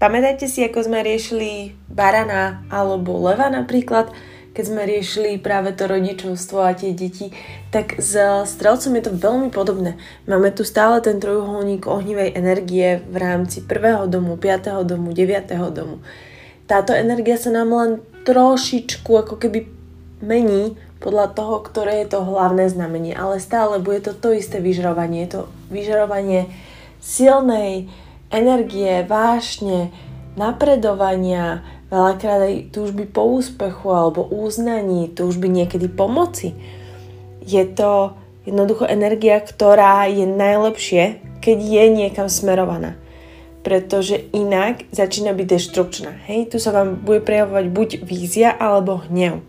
Pamätajte si, ako sme riešili barana alebo leva napríklad, keď sme riešili práve to rodičovstvo a tie deti, tak s strelcom je to veľmi podobné. Máme tu stále ten trojuholník ohnivej energie v rámci prvého domu, piatého domu, deviatého domu. Táto energia sa nám len trošičku ako keby mení podľa toho, ktoré je to hlavné znamenie, ale stále bude to to isté vyžarovanie. To vyžarovanie silnej, energie, vášne, napredovania, veľakrát aj túžby po úspechu alebo uznaní, túžby niekedy pomoci. Je to jednoducho energia, ktorá je najlepšie, keď je niekam smerovaná. Pretože inak začína byť deštrukčná. Hej, tu sa vám bude prejavovať buď vízia alebo hnev.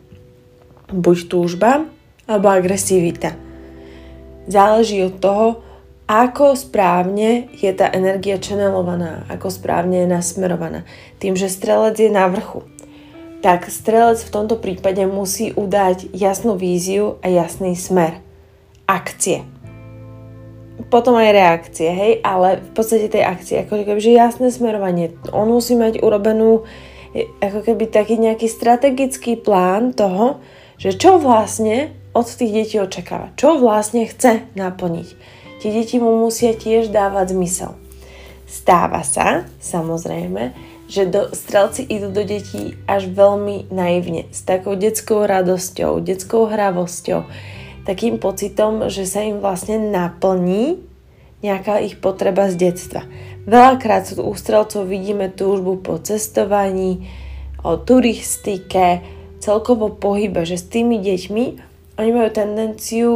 Buď túžba alebo agresivita. Záleží od toho, ako správne je tá energia channelovaná, ako správne je nasmerovaná. Tým, že strelec je na vrchu, tak strelec v tomto prípade musí udať jasnú víziu a jasný smer. Akcie. Potom aj reakcie, hej, ale v podstate tej akcie, ako kebyže jasné smerovanie. On musí mať urobenú ako keby taký nejaký strategický plán toho, že čo vlastne od tých detí očakáva, čo vlastne chce naplniť tie deti mu musia tiež dávať zmysel. Stáva sa, samozrejme, že do, strelci idú do detí až veľmi naivne, s takou detskou radosťou, detskou hravosťou, takým pocitom, že sa im vlastne naplní nejaká ich potreba z detstva. Veľakrát u strelcov vidíme túžbu po cestovaní, o turistike, celkovo pohybe, že s tými deťmi oni majú tendenciu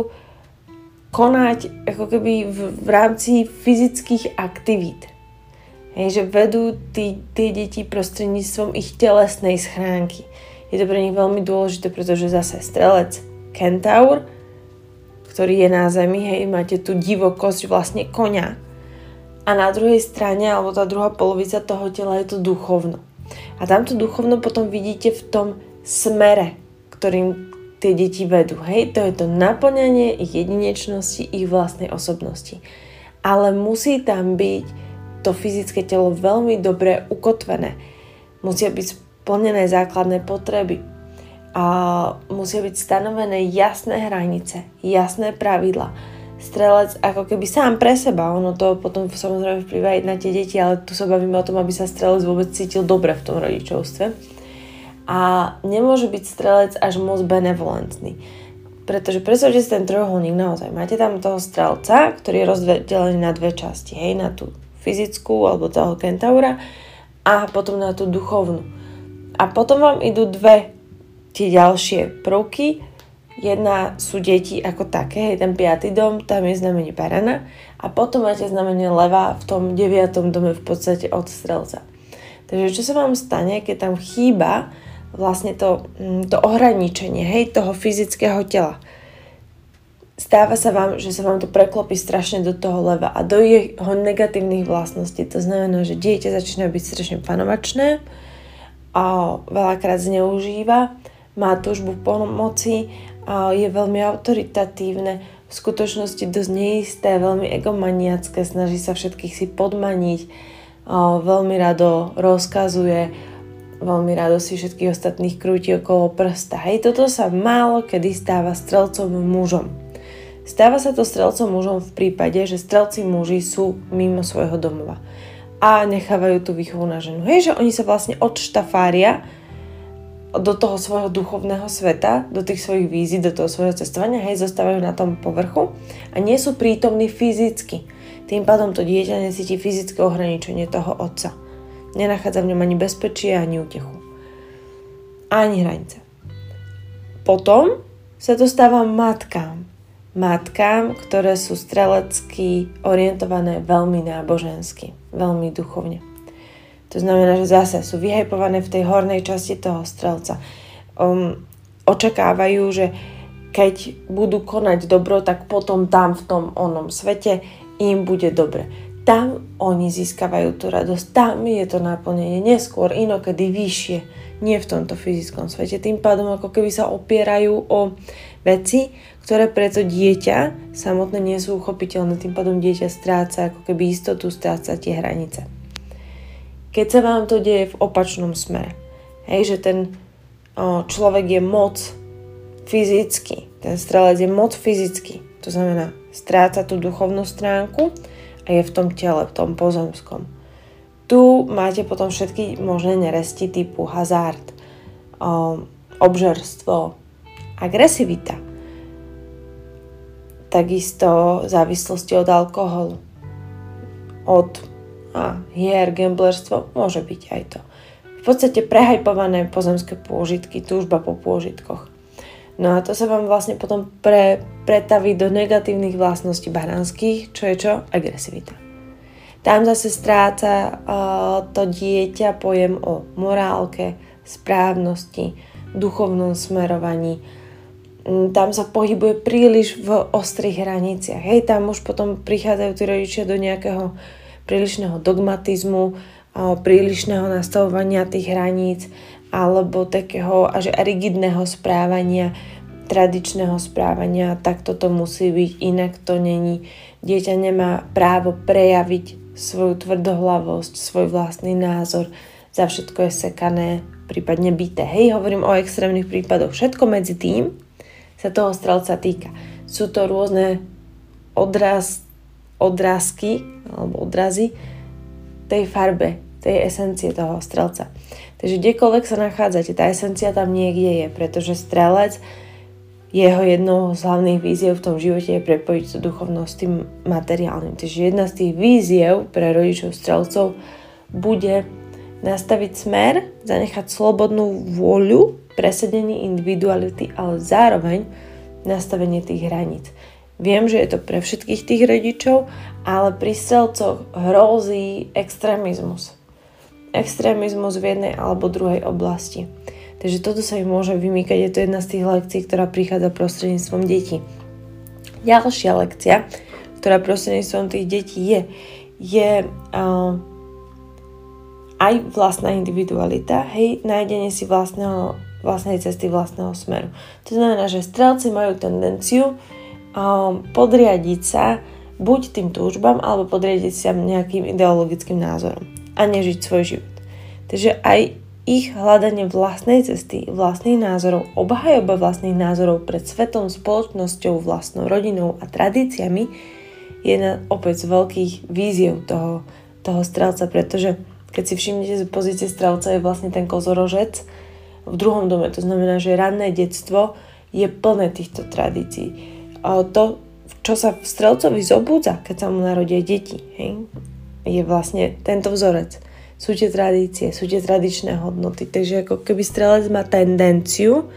konať ako keby v, v rámci fyzických aktivít. Hej, že vedú tí, tie deti prostredníctvom ich telesnej schránky. Je to pre nich veľmi dôležité, pretože zase strelec kentaur, ktorý je na zemi, hej, máte tu divokosť vlastne konia. A na druhej strane, alebo tá druhá polovica toho tela je to duchovno. A tamto duchovno potom vidíte v tom smere, ktorým tie deti vedú. Hej, to je to naplňanie ich jedinečnosti, ich vlastnej osobnosti. Ale musí tam byť to fyzické telo veľmi dobre ukotvené. Musia byť splnené základné potreby. A musia byť stanovené jasné hranice, jasné pravidla. Strelec ako keby sám pre seba, ono to potom samozrejme vplyvá aj na tie deti, ale tu sa bavíme o tom, aby sa strelec vôbec cítil dobre v tom rodičovstve a nemôže byť strelec až moc benevolentný. Pretože predstavte si ten trojuholník naozaj. Máte tam toho strelca, ktorý je rozdelený na dve časti. Hej, na tú fyzickú alebo toho kentaura a potom na tú duchovnú. A potom vám idú dve tie ďalšie prvky. Jedna sú deti ako také, hej, ten piatý dom, tam je znamenie barana a potom máte znamenie leva v tom deviatom dome v podstate od strelca. Takže čo sa vám stane, keď tam chýba vlastne to, mm, to ohraničenie hej, toho fyzického tela. Stáva sa vám, že sa vám to preklopí strašne do toho leva a do jeho negatívnych vlastností. To znamená, že dieťa začína byť strašne panovačné a veľakrát zneužíva, má túžbu pomoci, a je veľmi autoritatívne, v skutočnosti dosť neisté, veľmi egomaniacké, snaží sa všetkých si podmaniť, veľmi rado rozkazuje, veľmi rado si všetkých ostatných krúti okolo prsta. Hej, toto sa málo kedy stáva strelcom mužom. Stáva sa to strelcom mužom v prípade, že strelci muži sú mimo svojho domova a nechávajú tú výchovu na ženu. Hej, že oni sa vlastne odštafária do toho svojho duchovného sveta, do tých svojich vízí, do toho svojho cestovania, hej, zostávajú na tom povrchu a nie sú prítomní fyzicky. Tým pádom to dieťa nesíti fyzické ohraničenie toho otca. Nenachádza v ňom ani bezpečie, ani útechu. Ani hranice. Potom sa dostáva matkám. Matkám, ktoré sú strelecky orientované veľmi nábožensky, veľmi duchovne. To znamená, že zase sú vyhajpované v tej hornej časti toho strelca. Um, očakávajú, že keď budú konať dobro, tak potom tam v tom onom svete im bude dobre tam oni získavajú tú radosť, tam je to naplnenie neskôr, inokedy vyššie, nie v tomto fyzickom svete. Tým pádom ako keby sa opierajú o veci, ktoré pre to dieťa samotné nie sú uchopiteľné. Tým pádom dieťa stráca ako keby istotu, stráca tie hranice. keď sa vám to deje v opačnom smere. Hej, že ten o, človek je moc fyzicky, ten strelec je moc fyzicky, to znamená, stráca tú duchovnú stránku a je v tom tele, v tom pozemskom. Tu máte potom všetky možné neresti typu hazard, o, obžerstvo, agresivita, takisto závislosti od alkoholu, od a hier, gamblerstvo, môže byť aj to. V podstate prehajpované pozemské pôžitky, túžba po pôžitkoch. No a to sa vám vlastne potom pre, pretaví do negatívnych vlastností baránskych, čo je čo? Agresivita. Tam zase stráca uh, to dieťa pojem o morálke, správnosti, duchovnom smerovaní. Mm, tam sa pohybuje príliš v ostrých hraniciach. Hej, tam už potom prichádzajú tí rodičia do nejakého prílišného dogmatizmu, prílišného nastavovania tých hraníc alebo takého až rigidného správania, tradičného správania, tak toto musí byť, inak to není. Dieťa nemá právo prejaviť svoju tvrdohlavosť, svoj vlastný názor, za všetko je sekané, prípadne byté. Hej, hovorím o extrémnych prípadoch. Všetko medzi tým sa toho strelca týka. Sú to rôzne odraz, odrázky alebo odrazy tej farbe, tej esencie toho strelca. Takže kdekoľvek sa nachádzate, tá esencia tam niekde je, pretože strelec jeho jednou z hlavných víziev v tom živote je prepojiť tú duchovnosť s tým materiálnym. Takže jedna z tých víziev pre rodičov strelcov bude nastaviť smer, zanechať slobodnú vôľu, presedenie individuality, ale zároveň nastavenie tých hraníc. Viem, že je to pre všetkých tých rodičov, ale pri strelcoch hrozí extrémizmus. Extrémizmus v jednej alebo druhej oblasti. Takže toto sa im môže vymýkať, je to jedna z tých lekcií, ktorá prichádza prostredníctvom detí. Ďalšia lekcia, ktorá prostredníctvom tých detí je, je uh, aj vlastná individualita, hej, nájdenie si vlastného, vlastnej cesty, vlastného smeru. To znamená, že strelci majú tendenciu um, podriadiť sa buď tým túžbám, alebo podriadiť sa nejakým ideologickým názorom a nežiť svoj život. Takže aj ich hľadanie vlastnej cesty, vlastných názorov, obhajoba vlastných názorov pred svetom, spoločnosťou, vlastnou rodinou a tradíciami je jedna opäť z veľkých víziev toho, toho strelca, pretože keď si všimnete z pozície strelca je vlastne ten kozorožec v druhom dome, to znamená, že ranné detstvo je plné týchto tradícií. To, čo sa v strelcovi zobúdza, keď sa mu narodia deti, hej, je vlastne tento vzorec. Sú tie tradície, sú tie tradičné hodnoty. Takže ako keby strelec má tendenciu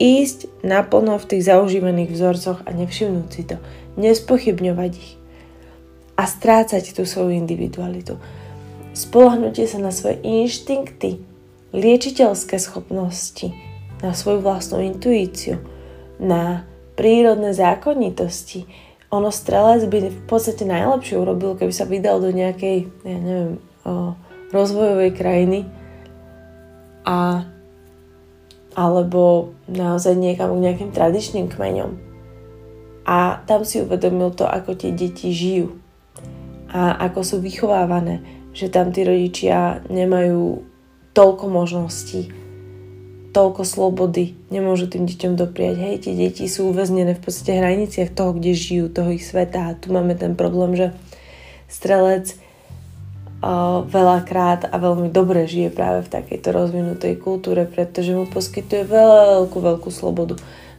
ísť naplno v tých zaužívaných vzorcoch a nevšimnúť si to. Nespochybňovať ich. A strácať tú svoju individualitu. Spolahnutie sa na svoje inštinkty, liečiteľské schopnosti, na svoju vlastnú intuíciu, na prírodné zákonitosti. Ono strelec by v podstate najlepšie urobil, keby sa vydal do nejakej, ja neviem, o, rozvojovej krajiny a alebo naozaj niekam k nejakým tradičným kmeňom. A tam si uvedomil to, ako tie deti žijú a ako sú vychovávané, že tam tí rodičia nemajú toľko možností, toľko slobody nemôžu tým deťom dopriať. Hej, tie deti sú uväznené v podstate hraniciach toho, kde žijú, toho ich sveta. A tu máme ten problém, že strelec uh, veľakrát a veľmi dobre žije práve v takejto rozvinutej kultúre, pretože mu poskytuje veľkú, veľkú slobodu.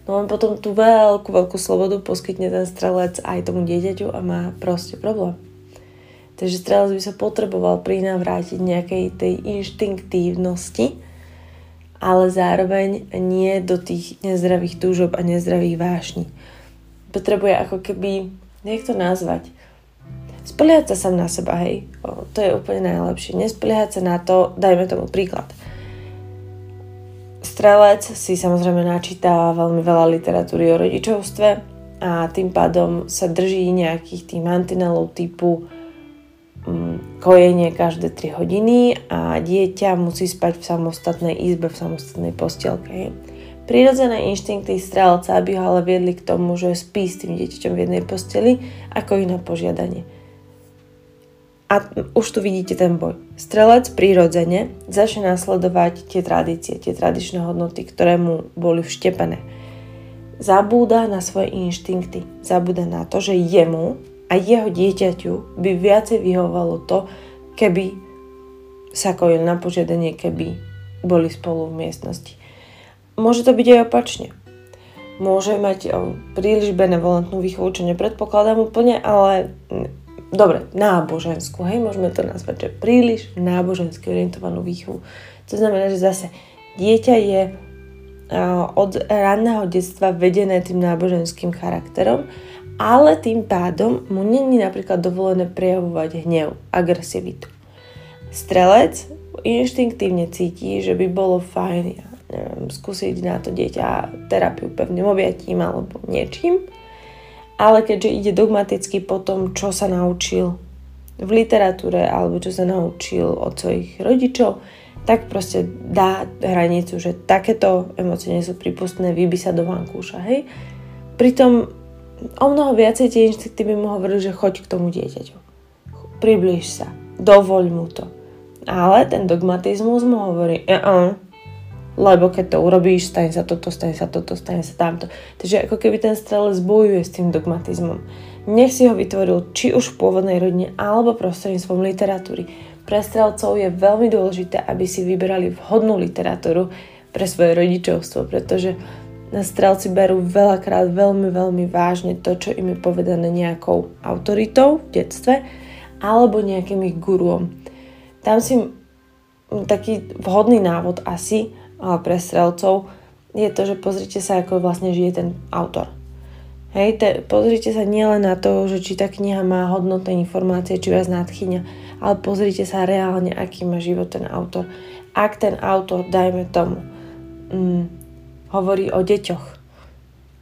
No len potom tú veľkú, veľkú slobodu poskytne ten strelec aj tomu dieťaťu a má proste problém. Takže strelec by sa potreboval prinavrátiť nejakej tej inštinktívnosti, ale zároveň nie do tých nezdravých túžob a nezdravých vášní. Potrebuje ako keby, jak to nazvať, spoliehať sa sám na seba, hej. O, to je úplne najlepšie. Nespoliehať sa na to, dajme tomu príklad. Strelec si samozrejme načíta veľmi veľa literatúry o rodičovstve a tým pádom sa drží nejakých tých mantinelov typu kojenie každé 3 hodiny a dieťa musí spať v samostatnej izbe, v samostatnej postielke. Prirodzené inštinkty strelca by ho ale viedli k tomu, že spí s tým dieťaťom v jednej posteli ako i na požiadanie. a už tu vidíte ten boj. Strelec prirodzene začne nasledovať tie tradície, tie tradičné hodnoty, ktoré mu boli vštepené. Zabúda na svoje inštinkty, zabúda na to, že jemu a jeho dieťaťu by viacej vyhovalo to, keby sa kojil na požiadanie, keby boli spolu v miestnosti. Môže to byť aj opačne. Môže mať príliš benevolentnú výchovu, čo nepredpokladám úplne, ale dobre, náboženskú, hej, môžeme to nazvať, že príliš nábožensky orientovanú výchovu. To znamená, že zase dieťa je od ranného detstva vedené tým náboženským charakterom, ale tým pádom mu není napríklad dovolené prejavovať hnev, agresivitu. Strelec inštinktívne cíti, že by bolo fajn neviem, skúsiť na to dieťa terapiu pevným objatím alebo niečím, ale keďže ide dogmaticky po tom, čo sa naučil v literatúre alebo čo sa naučil od svojich rodičov, tak proste dá hranicu, že takéto emócie nie sú prípustné, vyby sa do vankúša, hej. Pritom o mnoho viacej tie inštinkty mu hovorili, že choď k tomu dieťaťu. Priblíž sa, dovoľ mu to. Ale ten dogmatizmus mu hovorí, uh-uh, lebo keď to urobíš, stane sa toto, stane sa toto, stane sa tamto. Takže ako keby ten strelec bojuje s tým dogmatizmom. Nech si ho vytvoril či už v pôvodnej rodine, alebo prostredníctvom literatúry. Pre strelcov je veľmi dôležité, aby si vyberali vhodnú literatúru pre svoje rodičovstvo, pretože na strelci berú veľakrát veľmi, veľmi vážne to, čo im je povedané nejakou autoritou v detstve alebo nejakým ich guruom. Tam si taký vhodný návod asi pre strelcov, je to, že pozrite sa, ako vlastne žije ten autor. Hej, te, pozrite sa nielen na to, že či tá kniha má hodnotné informácie, či vás nadchyňa, ale pozrite sa reálne, aký má život ten autor. Ak ten autor, dajme tomu, mm, hovorí o deťoch,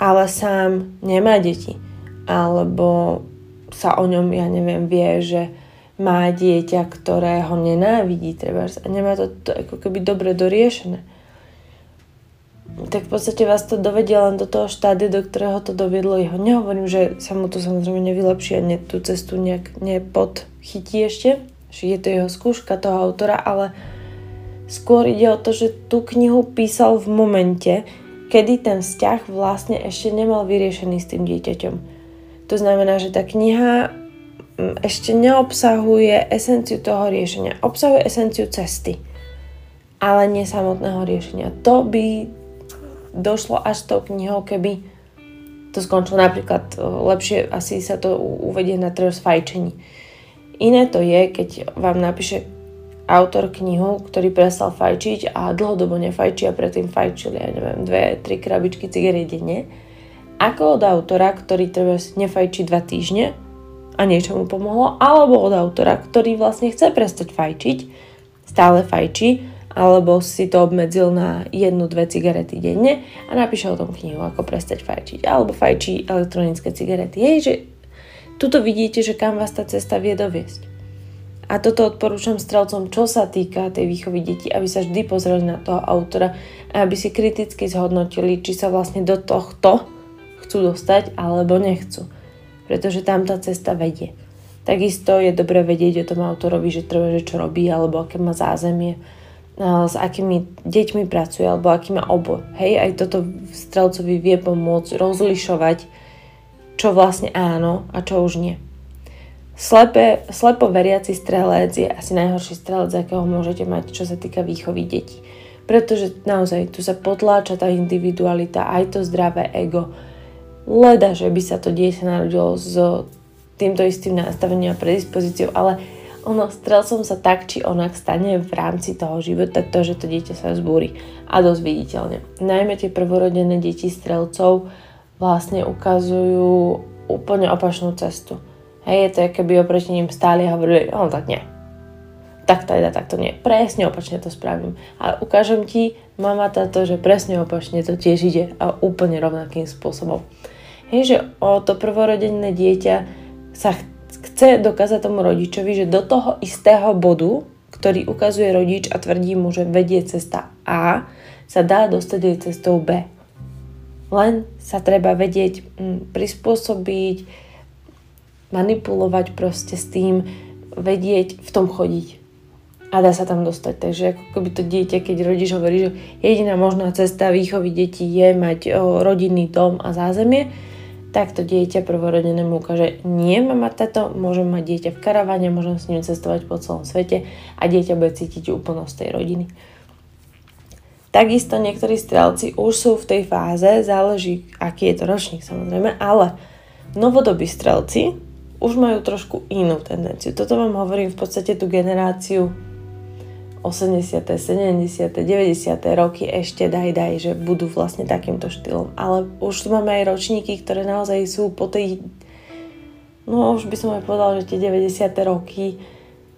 ale sám nemá deti, alebo sa o ňom, ja neviem, vie, že má dieťa, ktoré ho nenávidí, treba, a nemá to, to ako keby dobre doriešené. Tak v podstate vás to dovedie len do toho štádia, do ktorého to doviedlo jeho. Nehovorím, že sa mu to samozrejme nevylepší a ne, tú cestu nejak nepodchytí ešte, že je to jeho skúška toho autora, ale skôr ide o to, že tú knihu písal v momente, kedy ten vzťah vlastne ešte nemal vyriešený s tým dieťaťom. To znamená, že tá kniha mm, ešte neobsahuje esenciu toho riešenia. Obsahuje esenciu cesty, ale nie samotného riešenia. To by došlo až s tou knihou, keby to skončilo napríklad lepšie asi sa to uvedie na teraz fajčení. Iné to je, keď vám napíše autor knihu, ktorý prestal fajčiť a dlhodobo nefajčí a predtým fajčili, ja neviem, dve, tri krabičky cigariet denne, ako od autora, ktorý treba nefajčí dva týždne a niečo mu pomohlo, alebo od autora, ktorý vlastne chce prestať fajčiť, stále fajčí alebo si to obmedzil na jednu, dve cigarety denne a napíše o tom knihu, ako prestať fajčiť. Alebo fajčí elektronické cigarety. Hej, že tuto vidíte, že kam vás tá cesta vie doviesť. A toto odporúčam strelcom, čo sa týka tej výchovy detí, aby sa vždy pozreli na toho autora a aby si kriticky zhodnotili, či sa vlastne do tohto chcú dostať alebo nechcú. Pretože tam tá cesta vedie. Takisto je dobre vedieť o tom autorovi, že treba, že čo robí alebo aké má zázemie s akými deťmi pracuje alebo aký má obor. Hej, aj toto strelcovi vie pomôcť rozlišovať, čo vlastne áno a čo už nie. Slepe, slepo veriaci strelec je asi najhorší strelec, akého môžete mať, čo sa týka výchovy detí. Pretože naozaj tu sa potláča tá individualita, aj to zdravé ego. Leda, že by sa to dieťa narodilo s týmto istým nastavením a predispozíciou, ale ono strelcom sa tak či onak stane v rámci toho života to, že to dieťa sa zbúri a dosť viditeľne. Najmä tie prvorodené deti strelcov vlastne ukazujú úplne opačnú cestu. Hej, je to, keby oproti ním stáli a hovorili, no tak nie. Tak teda, tak to nie. Presne opačne to spravím. A ukážem ti, mama, táto, že presne opačne to tiež ide a úplne rovnakým spôsobom. Hej, že o to prvorodené dieťa sa chce dokázať tomu rodičovi, že do toho istého bodu, ktorý ukazuje rodič a tvrdí mu, že vedie cesta A, sa dá dostať aj cestou B. Len sa treba vedieť mm, prispôsobiť, manipulovať proste s tým, vedieť v tom chodiť. A dá sa tam dostať. Takže ako keby to dieťa, keď rodič hovorí, že jediná možná cesta výchovy detí je mať o, rodinný dom a zázemie, tak to dieťa prvorodenému ukáže, nie mama tato, môžem mať dieťa v karavane, môžem s ním cestovať po celom svete a dieťa bude cítiť úplnosť tej rodiny. Takisto niektorí strelci už sú v tej fáze, záleží aký je to ročník samozrejme, ale novodobí strelci už majú trošku inú tendenciu. Toto vám hovorím v podstate tú generáciu 80., 70., 90. roky ešte daj daj, že budú vlastne takýmto štýlom. Ale už tu máme aj ročníky, ktoré naozaj sú po tej, no už by som aj povedala, že tie 90. roky,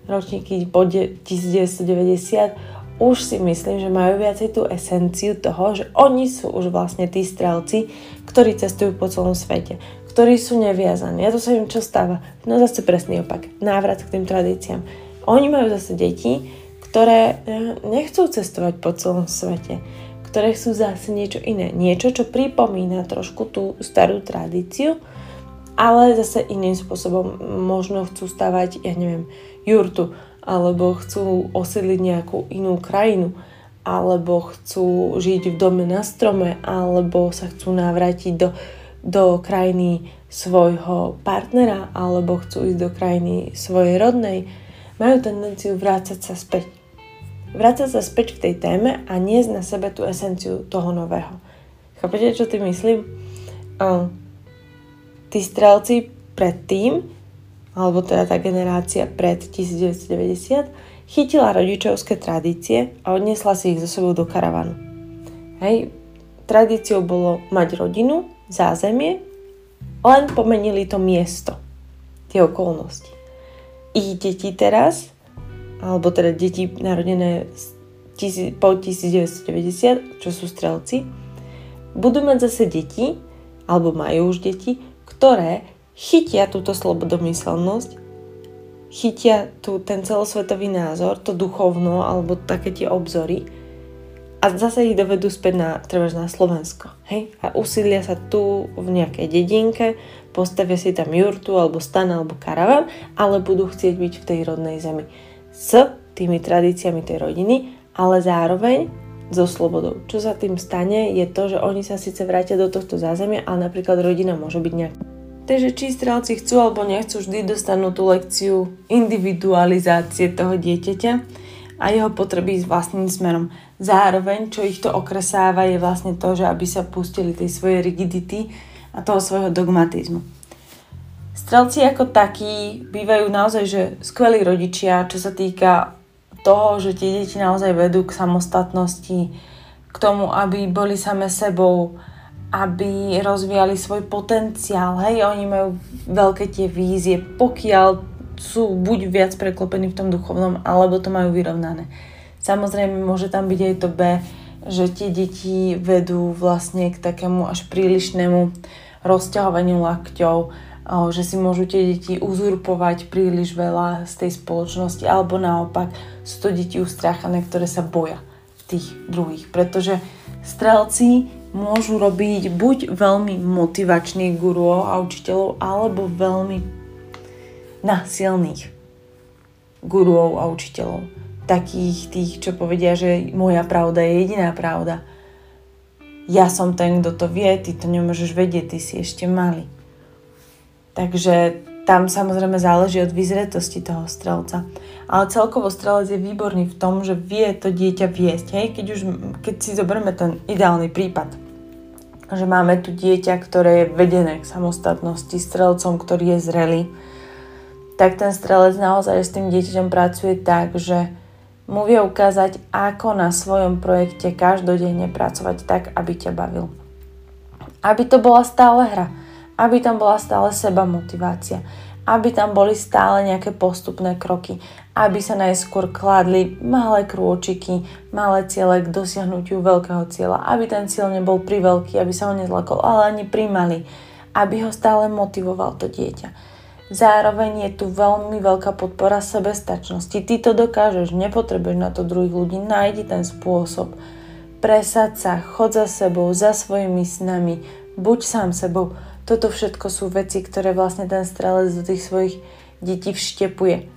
ročníky po 1990, už si myslím, že majú viacej tú esenciu toho, že oni sú už vlastne tí strelci, ktorí cestujú po celom svete, ktorí sú neviazaní. A to sa im čo stáva? No zase presný opak. Návrat k tým tradíciám. Oni majú zase deti, ktoré eh, nechcú cestovať po celom svete, ktoré chcú zase niečo iné. Niečo, čo pripomína trošku tú starú tradíciu, ale zase iným spôsobom. Možno chcú stavať, ja neviem, jurtu, alebo chcú osídliť nejakú inú krajinu, alebo chcú žiť v dome na strome, alebo sa chcú navrátiť do, do krajiny svojho partnera, alebo chcú ísť do krajiny svojej rodnej, majú tendenciu vrácať sa späť vrácať sa späť v tej téme a niesť na sebe tú esenciu toho nového. Chápete, čo ty myslím? Uh, tí strelci predtým, alebo teda tá generácia pred 1990, chytila rodičovské tradície a odniesla si ich so sebou do karavanu. Hej, tradíciou bolo mať rodinu, zázemie, len pomenili to miesto, tie okolnosti. Ich deti teraz alebo teda deti narodené po 1990, čo sú strelci, budú mať zase deti, alebo majú už deti, ktoré chytia túto slobodomyselnosť, chytia tu ten celosvetový názor, to duchovno, alebo také tie obzory a zase ich dovedú späť na, trebárs na Slovensko. Hej? A usídlia sa tu v nejakej dedinke, postavia si tam jurtu, alebo stan, alebo karavan, ale budú chcieť byť v tej rodnej zemi s tými tradíciami tej rodiny, ale zároveň so slobodou. Čo sa tým stane, je to, že oni sa síce vrátia do tohto zázemia, ale napríklad rodina môže byť nejak. Takže či strelci chcú alebo nechcú, vždy dostanú tú lekciu individualizácie toho dieťaťa a jeho potreby s vlastným smerom. Zároveň, čo ich to okresáva, je vlastne to, že aby sa pustili tej svojej rigidity a toho svojho dogmatizmu. Strelci ako takí bývajú naozaj že skvelí rodičia, čo sa týka toho, že tie deti naozaj vedú k samostatnosti, k tomu, aby boli same sebou, aby rozvíjali svoj potenciál. Hej, oni majú veľké tie vízie, pokiaľ sú buď viac preklopení v tom duchovnom, alebo to majú vyrovnané. Samozrejme, môže tam byť aj to B, že tie deti vedú vlastne k takému až prílišnému rozťahovaniu lakťov, že si môžu tie deti uzurpovať príliš veľa z tej spoločnosti, alebo naopak sú to deti ustráchané, ktoré sa boja tých druhých, pretože strelci môžu robiť buď veľmi motivačných guruov a učiteľov, alebo veľmi násilných guruov a učiteľov. Takých tých, čo povedia, že moja pravda je jediná pravda. Ja som ten, kto to vie, ty to nemôžeš vedieť, ty si ešte malý. Takže tam samozrejme záleží od vyzretosti toho strelca. Ale celkovo strelec je výborný v tom, že vie to dieťa viesť. Hej? Keď, už, keď si zoberieme ten ideálny prípad, že máme tu dieťa, ktoré je vedené k samostatnosti, strelcom, ktorý je zrelý, tak ten strelec naozaj s tým dieťaťom pracuje tak, že mu vie ukázať, ako na svojom projekte každodenne pracovať tak, aby ťa bavil. Aby to bola stále hra. Aby tam bola stále seba motivácia, aby tam boli stále nejaké postupné kroky, aby sa najskôr kladli malé krôčiky, malé ciele k dosiahnutiu veľkého cieľa, aby ten cieľ nebol priveľký, aby sa ho nezlakol, ale ani primali, aby ho stále motivoval to dieťa. Zároveň je tu veľmi veľká podpora sebestačnosti. Ty to dokážeš, nepotrebuješ na to druhých ľudí, nájdi ten spôsob. Presad sa, chod za sebou, za svojimi snami, buď sám sebou toto všetko sú veci, ktoré vlastne ten strelec do tých svojich detí vštepuje.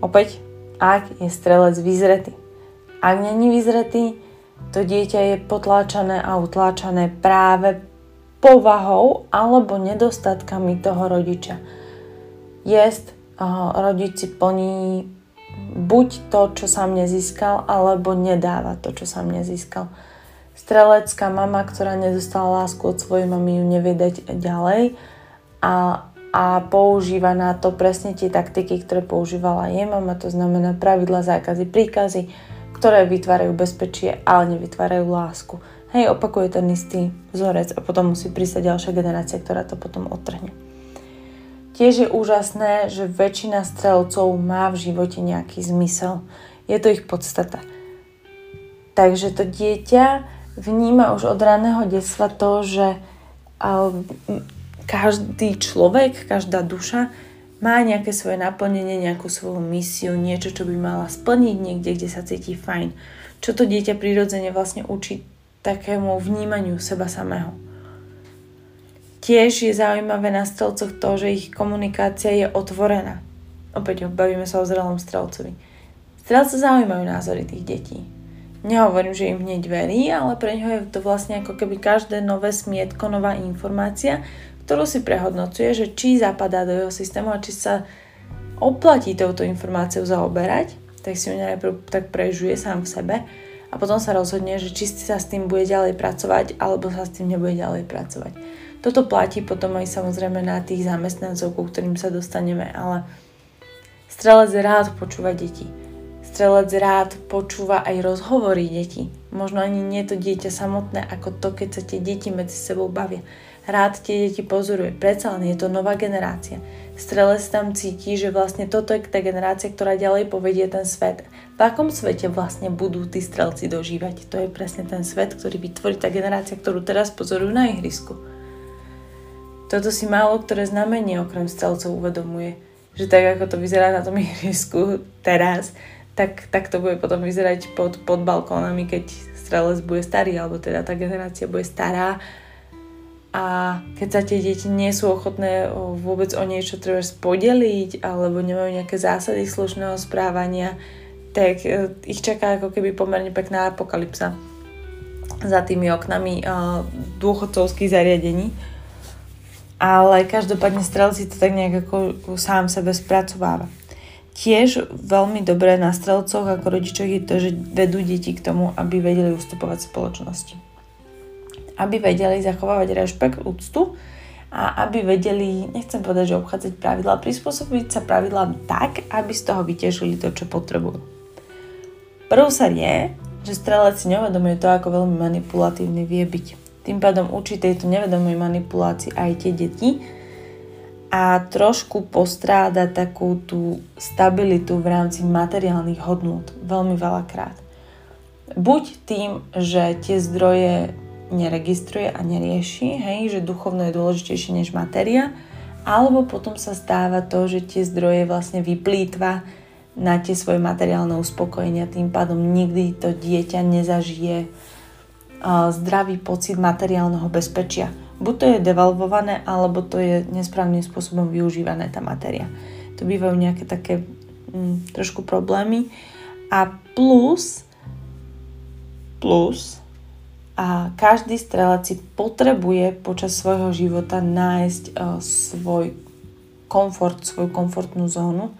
Opäť, ak je strelec vyzretý. Ak není vyzretý, to dieťa je potláčané a utláčané práve povahou alebo nedostatkami toho rodiča. Jest, rodič si plní buď to, čo sám nezískal, alebo nedáva to, čo sám nezískal. Strelecká mama, ktorá nedostala lásku od svojej mamy, ju nevie dať ďalej a, a používa na to presne tie taktiky, ktoré používala jej mama, to znamená pravidla, zákazy, príkazy, ktoré vytvárajú bezpečie, ale nevytvárajú lásku. Hej, opakuje ten istý vzorec a potom musí prísť ďalšia generácia, ktorá to potom odtrhne. Tiež je úžasné, že väčšina strelcov má v živote nejaký zmysel. Je to ich podstata. Takže to dieťa vníma už od raného detstva to, že každý človek, každá duša má nejaké svoje naplnenie, nejakú svoju misiu, niečo, čo by mala splniť niekde, kde sa cíti fajn. Čo to dieťa prirodzene vlastne učí takému vnímaniu seba samého. Tiež je zaujímavé na strelcoch to, že ich komunikácia je otvorená. Opäť bavíme sa o zrelom strelcovi. Strelce zaujímajú názory tých detí. Nehovorím, že im hneď verí, ale pre ňoho je to vlastne ako keby každé nové smietko, nová informácia, ktorú si prehodnocuje, že či zapadá do jeho systému a či sa oplatí touto informáciou zaoberať, tak si ju najprv tak prežuje sám v sebe a potom sa rozhodne, že či sa s tým bude ďalej pracovať alebo sa s tým nebude ďalej pracovať. Toto platí potom aj samozrejme na tých zamestnancov, ku ktorým sa dostaneme, ale strelec rád počúva deti. Strelec rád počúva aj rozhovory detí. Možno ani nie to dieťa samotné, ako to, keď sa tie deti medzi sebou bavia rád tie deti pozoruje. Predsa len je to nová generácia. Strelec tam cíti, že vlastne toto je tá generácia, ktorá ďalej povedie ten svet. V akom svete vlastne budú tí strelci dožívať? To je presne ten svet, ktorý vytvorí tá generácia, ktorú teraz pozorujú na ihrisku. Toto si málo ktoré znamenie okrem strelcov uvedomuje. Že tak ako to vyzerá na tom ihrisku teraz, tak, tak to bude potom vyzerať pod, pod balkónami, keď strelec bude starý, alebo teda tá generácia bude stará a keď sa tie deti nie sú ochotné vôbec o niečo treba podeliť alebo nemajú nejaké zásady slušného správania, tak e, ich čaká ako keby pomerne pekná apokalypsa za tými oknami dôchodcovských zariadení. Ale každopádne strelci to tak nejak ako sám sebe spracováva. Tiež veľmi dobré na strelcoch ako rodičoch je to, že vedú deti k tomu, aby vedeli ustupovať spoločnosti aby vedeli zachovávať rešpekt, úctu a aby vedeli, nechcem povedať, že obchádzať pravidlá, prispôsobiť sa pravidlám tak, aby z toho vytešili to, čo potrebujú. sa je, že strelec si neuvedomuje to, ako veľmi manipulatívny vie byť. Tým pádom učí tejto nevedomej manipulácii aj tie deti a trošku postráda takú tú stabilitu v rámci materiálnych hodnôt veľmi veľakrát. Buď tým, že tie zdroje neregistruje a nerieši, hej, že duchovno je dôležitejšie než matéria, alebo potom sa stáva to, že tie zdroje vlastne vyplýtva na tie svoje materiálne uspokojenia, tým pádom nikdy to dieťa nezažije zdravý pocit materiálneho bezpečia. Buď to je devalvované, alebo to je nesprávnym spôsobom využívané tá matéria. To bývajú nejaké také mm, trošku problémy. A plus, plus, a každý strelec si potrebuje počas svojho života nájsť uh, svoj komfort, svoju komfortnú zónu,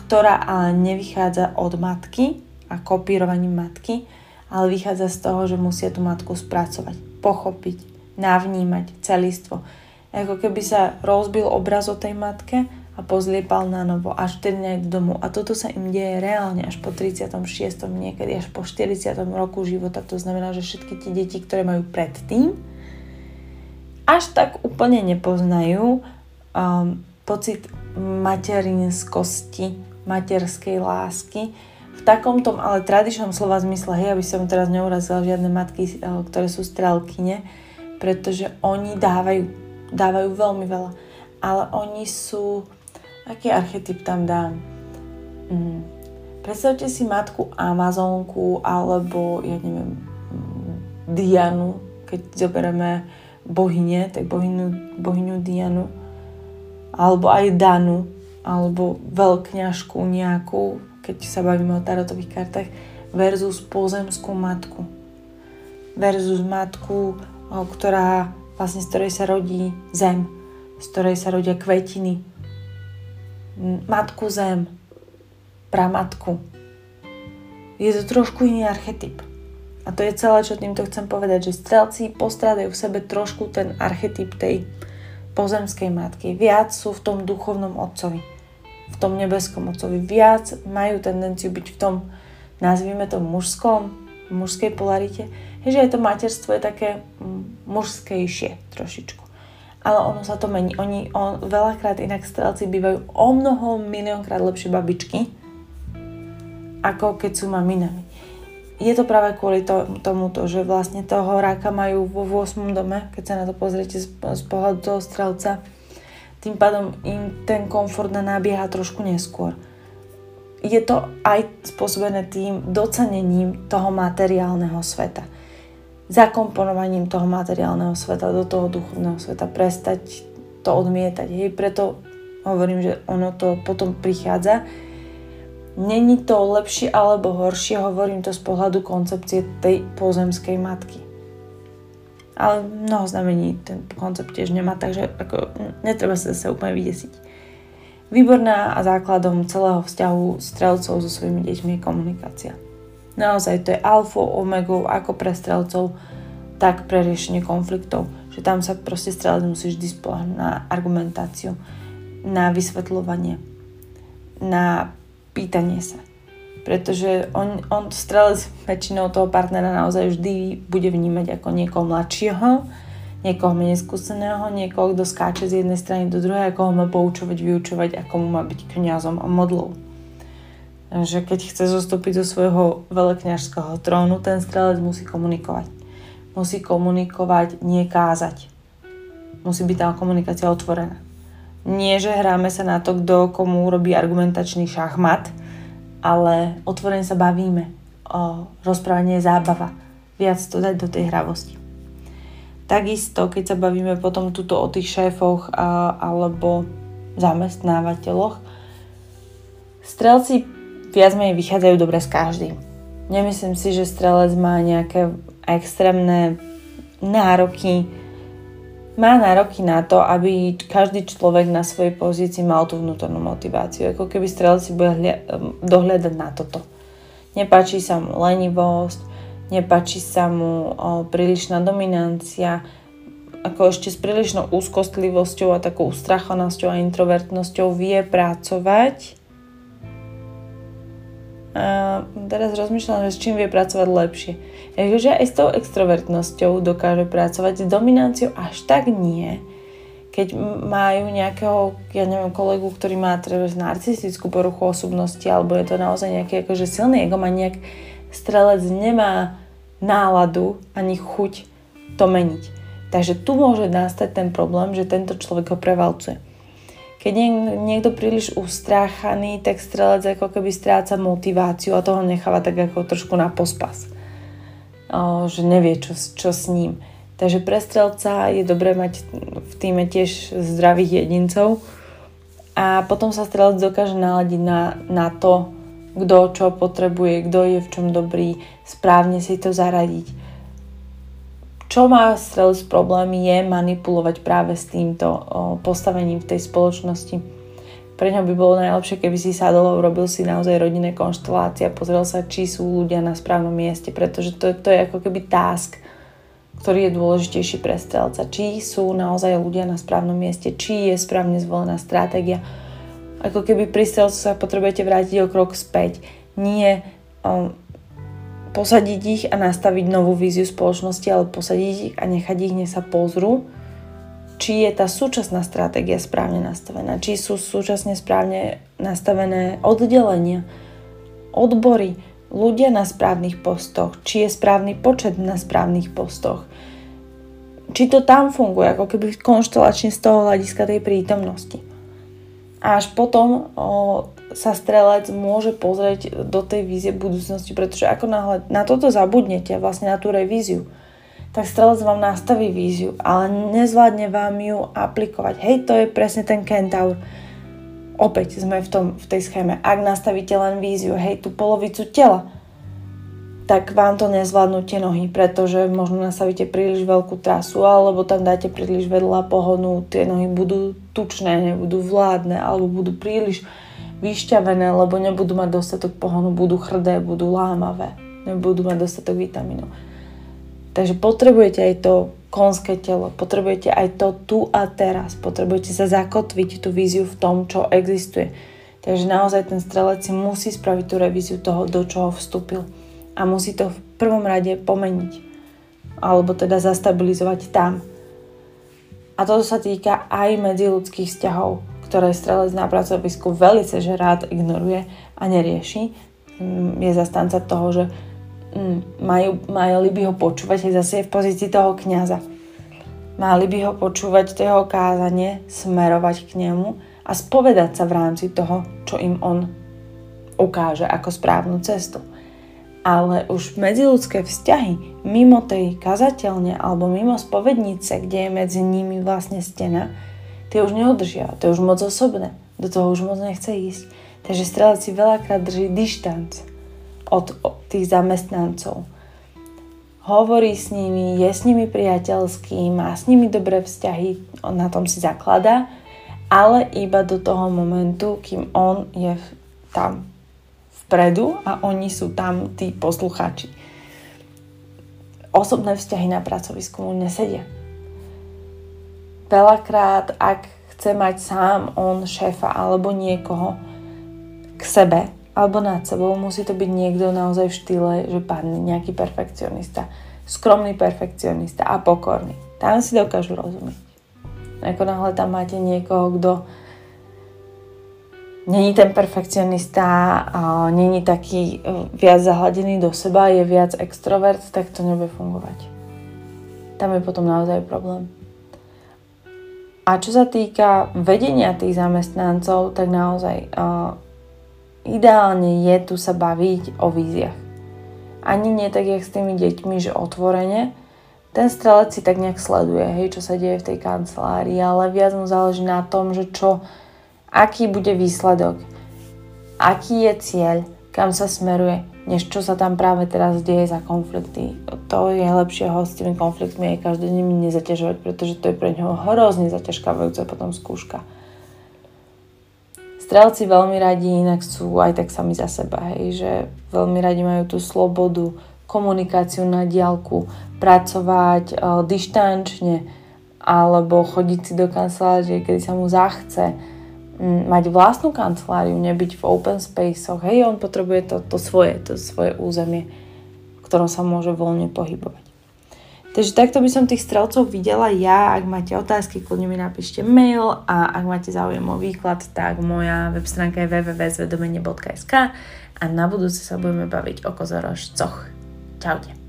ktorá ale nevychádza od matky a kopírovaním matky, ale vychádza z toho, že musia tú matku spracovať, pochopiť, navnímať celistvo. Ako keby sa rozbil obraz o tej matke a pozliepal na novo, až vtedy nejdu domov. A toto sa im deje reálne až po 36. niekedy až po 40. roku života. To znamená, že všetky tie deti, ktoré majú predtým, až tak úplne nepoznajú um, pocit materinskosti, materskej lásky, v takomto ale tradičnom slova zmysle, hej, aby som teraz neurazila žiadne matky, uh, ktoré sú strelkyne, pretože oni dávajú, dávajú veľmi veľa, ale oni sú Aký archetyp tam dám? Mm. Predstavte si matku Amazonku alebo, ja neviem, mm, Dianu, keď zoberieme bohyne, tak bohyňu, bohyňu Dianu, alebo aj Danu, alebo veľkňažku nejakú, keď sa bavíme o tarotových kartách, versus pozemskú matku. Versus matku, ktorá vlastne z ktorej sa rodí zem, z ktorej sa rodia kvetiny. Matku zem, pramatku. Je to trošku iný archetyp. A to je celé, čo týmto chcem povedať, že strelci postrádajú v sebe trošku ten archetyp tej pozemskej matky. Viac sú v tom duchovnom otcovi, v tom nebeskom otcovi. Viac majú tendenciu byť v tom, nazvime to mužskom, mužskej polarite. Že aj to materstvo je také mm, mužskejšie trošičku. Ale ono sa to mení. Oni on, veľakrát inak strelci bývajú o mnoho miliónkrát lepšie babičky, ako keď sú maminami je to práve kvôli to, tomuto, že vlastne toho ráka majú vo 8. dome, keď sa na to pozriete z, z pohľadu toho strelca. Tým pádom im ten komfort nabieha trošku neskôr. Je to aj spôsobené tým docenením toho materiálneho sveta. Zakomponovaním toho materiálneho sveta do toho duchovného sveta. Prestať to odmietať. Hej, preto hovorím, že ono to potom prichádza Není to lepšie alebo horšie, hovorím to z pohľadu koncepcie tej pozemskej matky. Ale mnoho znamení ten koncept tiež nemá, takže ako, netreba sa zase úplne vydesiť. Výborná a základom celého vzťahu strelcov so svojimi deťmi je komunikácia. Naozaj to je alfa, omegou ako pre strelcov, tak pre riešenie konfliktov. Že tam sa proste strelec musíš vždy na argumentáciu, na vysvetľovanie, na pýtanie sa. Pretože on, on strelec väčšinou toho partnera naozaj vždy bude vnímať ako niekoho mladšieho, niekoho menej skúseného, niekoho, kto skáče z jednej strany do druhej, ako ho má poučovať, vyučovať, ako mu má byť kňazom a modlou. Takže keď chce zostúpiť zo svojho veľkňažského trónu, ten strelec musí komunikovať. Musí komunikovať, nie kázať. Musí byť tá komunikácia otvorená. Nie, že hráme sa na to, kto komu robí argumentačný šachmat, ale otvorene sa bavíme. O, rozprávanie je zábava. Viac to dať do tej hravosti. Takisto, keď sa bavíme potom tuto o tých šéfoch a, alebo zamestnávateľoch, strelci viac menej vychádzajú dobre s každým. Nemyslím si, že strelec má nejaké extrémne nároky má nároky na to, aby každý človek na svojej pozícii mal tú vnútornú motiváciu. Ako keby strelec si bude hlia- dohľadať na toto. Nepáči sa mu lenivosť, nepáči sa mu o, prílišná dominancia, ako ešte s prílišnou úzkostlivosťou a takou ustrachanosťou a introvertnosťou vie pracovať teraz rozmýšľam, že s čím vie pracovať lepšie. Takže aj s tou extrovertnosťou dokáže pracovať, s dominanciou až tak nie. Keď majú nejakého, ja neviem, kolegu, ktorý má treba narcistickú poruchu osobnosti, alebo je to naozaj nejaký akože silný egomaniak, strelec nemá náladu ani chuť to meniť. Takže tu môže nastať ten problém, že tento človek ho prevalcuje. Keď je niekto príliš ustráchaný, tak strelec ako keby stráca motiváciu a toho necháva tak ako trošku na pospas. Že nevie, čo, čo s ním. Takže pre strelca je dobré mať v týme tiež zdravých jedincov a potom sa strelec dokáže naladiť na, na to, kto čo potrebuje, kto je v čom dobrý, správne si to zaradiť čo má strelec problémy je manipulovať práve s týmto postavením v tej spoločnosti. Pre ňo by bolo najlepšie, keby si sadol, urobil si naozaj rodinné konštelácie a pozrel sa, či sú ľudia na správnom mieste, pretože to, to je ako keby task, ktorý je dôležitejší pre strelca. Či sú naozaj ľudia na správnom mieste, či je správne zvolená stratégia. Ako keby pri strelcu sa potrebujete vrátiť o krok späť. Nie um, posadiť ich a nastaviť novú víziu spoločnosti, ale posadiť ich a nechať ich, nech sa pozrú, či je tá súčasná stratégia správne nastavená, či sú súčasne správne nastavené oddelenia, odbory, ľudia na správnych postoch, či je správny počet na správnych postoch, či to tam funguje, ako keby konštelačne z toho hľadiska tej prítomnosti. A až potom o, sa strelec môže pozrieť do tej vízie budúcnosti, pretože ako náhle na toto zabudnete, vlastne na tú revíziu, tak strelec vám nastaví víziu, ale nezvládne vám ju aplikovať. Hej, to je presne ten kentaur. Opäť sme v, tom, v tej schéme. Ak nastavíte len víziu, hej, tú polovicu tela, tak vám to nezvládnu tie nohy, pretože možno nastavíte príliš veľkú trasu alebo tam dáte príliš vedľa pohonu, tie nohy budú tučné, nebudú vládne alebo budú príliš vyšťavené, lebo nebudú mať dostatok pohonu, budú chrdé, budú lámavé, nebudú mať dostatok vitamínov. Takže potrebujete aj to konské telo, potrebujete aj to tu a teraz, potrebujete sa zakotviť tú víziu v tom, čo existuje. Takže naozaj ten strelec si musí spraviť tú revíziu toho, do čoho vstúpil. A musí to v prvom rade pomeniť. Alebo teda zastabilizovať tam. A toto sa týka aj medziludských vzťahov, ktoré strelec na pracovisku velice že rád ignoruje a nerieši. Mm, je zastanca toho, že Mm, majú, mali by ho počúvať aj zase v pozícii toho kňaza. Mali by ho počúvať to jeho kázanie, smerovať k nemu a spovedať sa v rámci toho, čo im on ukáže ako správnu cestu. Ale už medziludské vzťahy mimo tej kazateľne alebo mimo spovednice, kde je medzi nimi vlastne stena, tie už neudržia, to je už moc osobné, do toho už moc nechce ísť. Takže strelec si veľakrát drží dištanc od tých zamestnancov. Hovorí s nimi, je s nimi priateľský, má s nimi dobré vzťahy, on na tom si zakladá, ale iba do toho momentu, kým on je tam vpredu a oni sú tam tí poslucháči. Osobné vzťahy na pracovisku mu nesedia. Veľakrát, ak chce mať sám on šéfa alebo niekoho k sebe, alebo nad sebou musí to byť niekto naozaj v štýle, že pán nejaký perfekcionista, skromný perfekcionista a pokorný. Tam si dokážu rozumieť. Ako náhle tam máte niekoho, kto není ten perfekcionista, a není taký e, viac zahladený do seba, je viac extrovert, tak to nebude fungovať. Tam je potom naozaj problém. A čo sa týka vedenia tých zamestnancov, tak naozaj uh, Ideálne je tu sa baviť o víziach. Ani nie tak, jak s tými deťmi, že otvorene. Ten strelec si tak nejak sleduje, hej, čo sa deje v tej kancelárii, ale viac mu záleží na tom, že čo, aký bude výsledok, aký je cieľ, kam sa smeruje, než čo sa tam práve teraz deje za konflikty. To je lepšie ho s tými konfliktmi aj každodenne nezaťažovať, pretože to je pre neho hrozne zaťažkávajúca potom skúška. Strelci veľmi radi inak sú aj tak sami za seba, hej, že veľmi radi majú tú slobodu, komunikáciu na diálku, pracovať e, dištančne alebo chodiť si do kancelárie, kedy sa mu zachce, mať vlastnú kanceláriu, nebyť v open spaceoch. Hej, on potrebuje to, to svoje, to svoje územie, v ktorom sa môže voľne pohybovať. Takže takto by som tých strelcov videla ja. Ak máte otázky, kľudne mi napíšte mail a ak máte záujem o výklad, tak moja web stránka je www.zvedomenie.sk a na budúce sa budeme baviť o kozorožcoch. Čaute.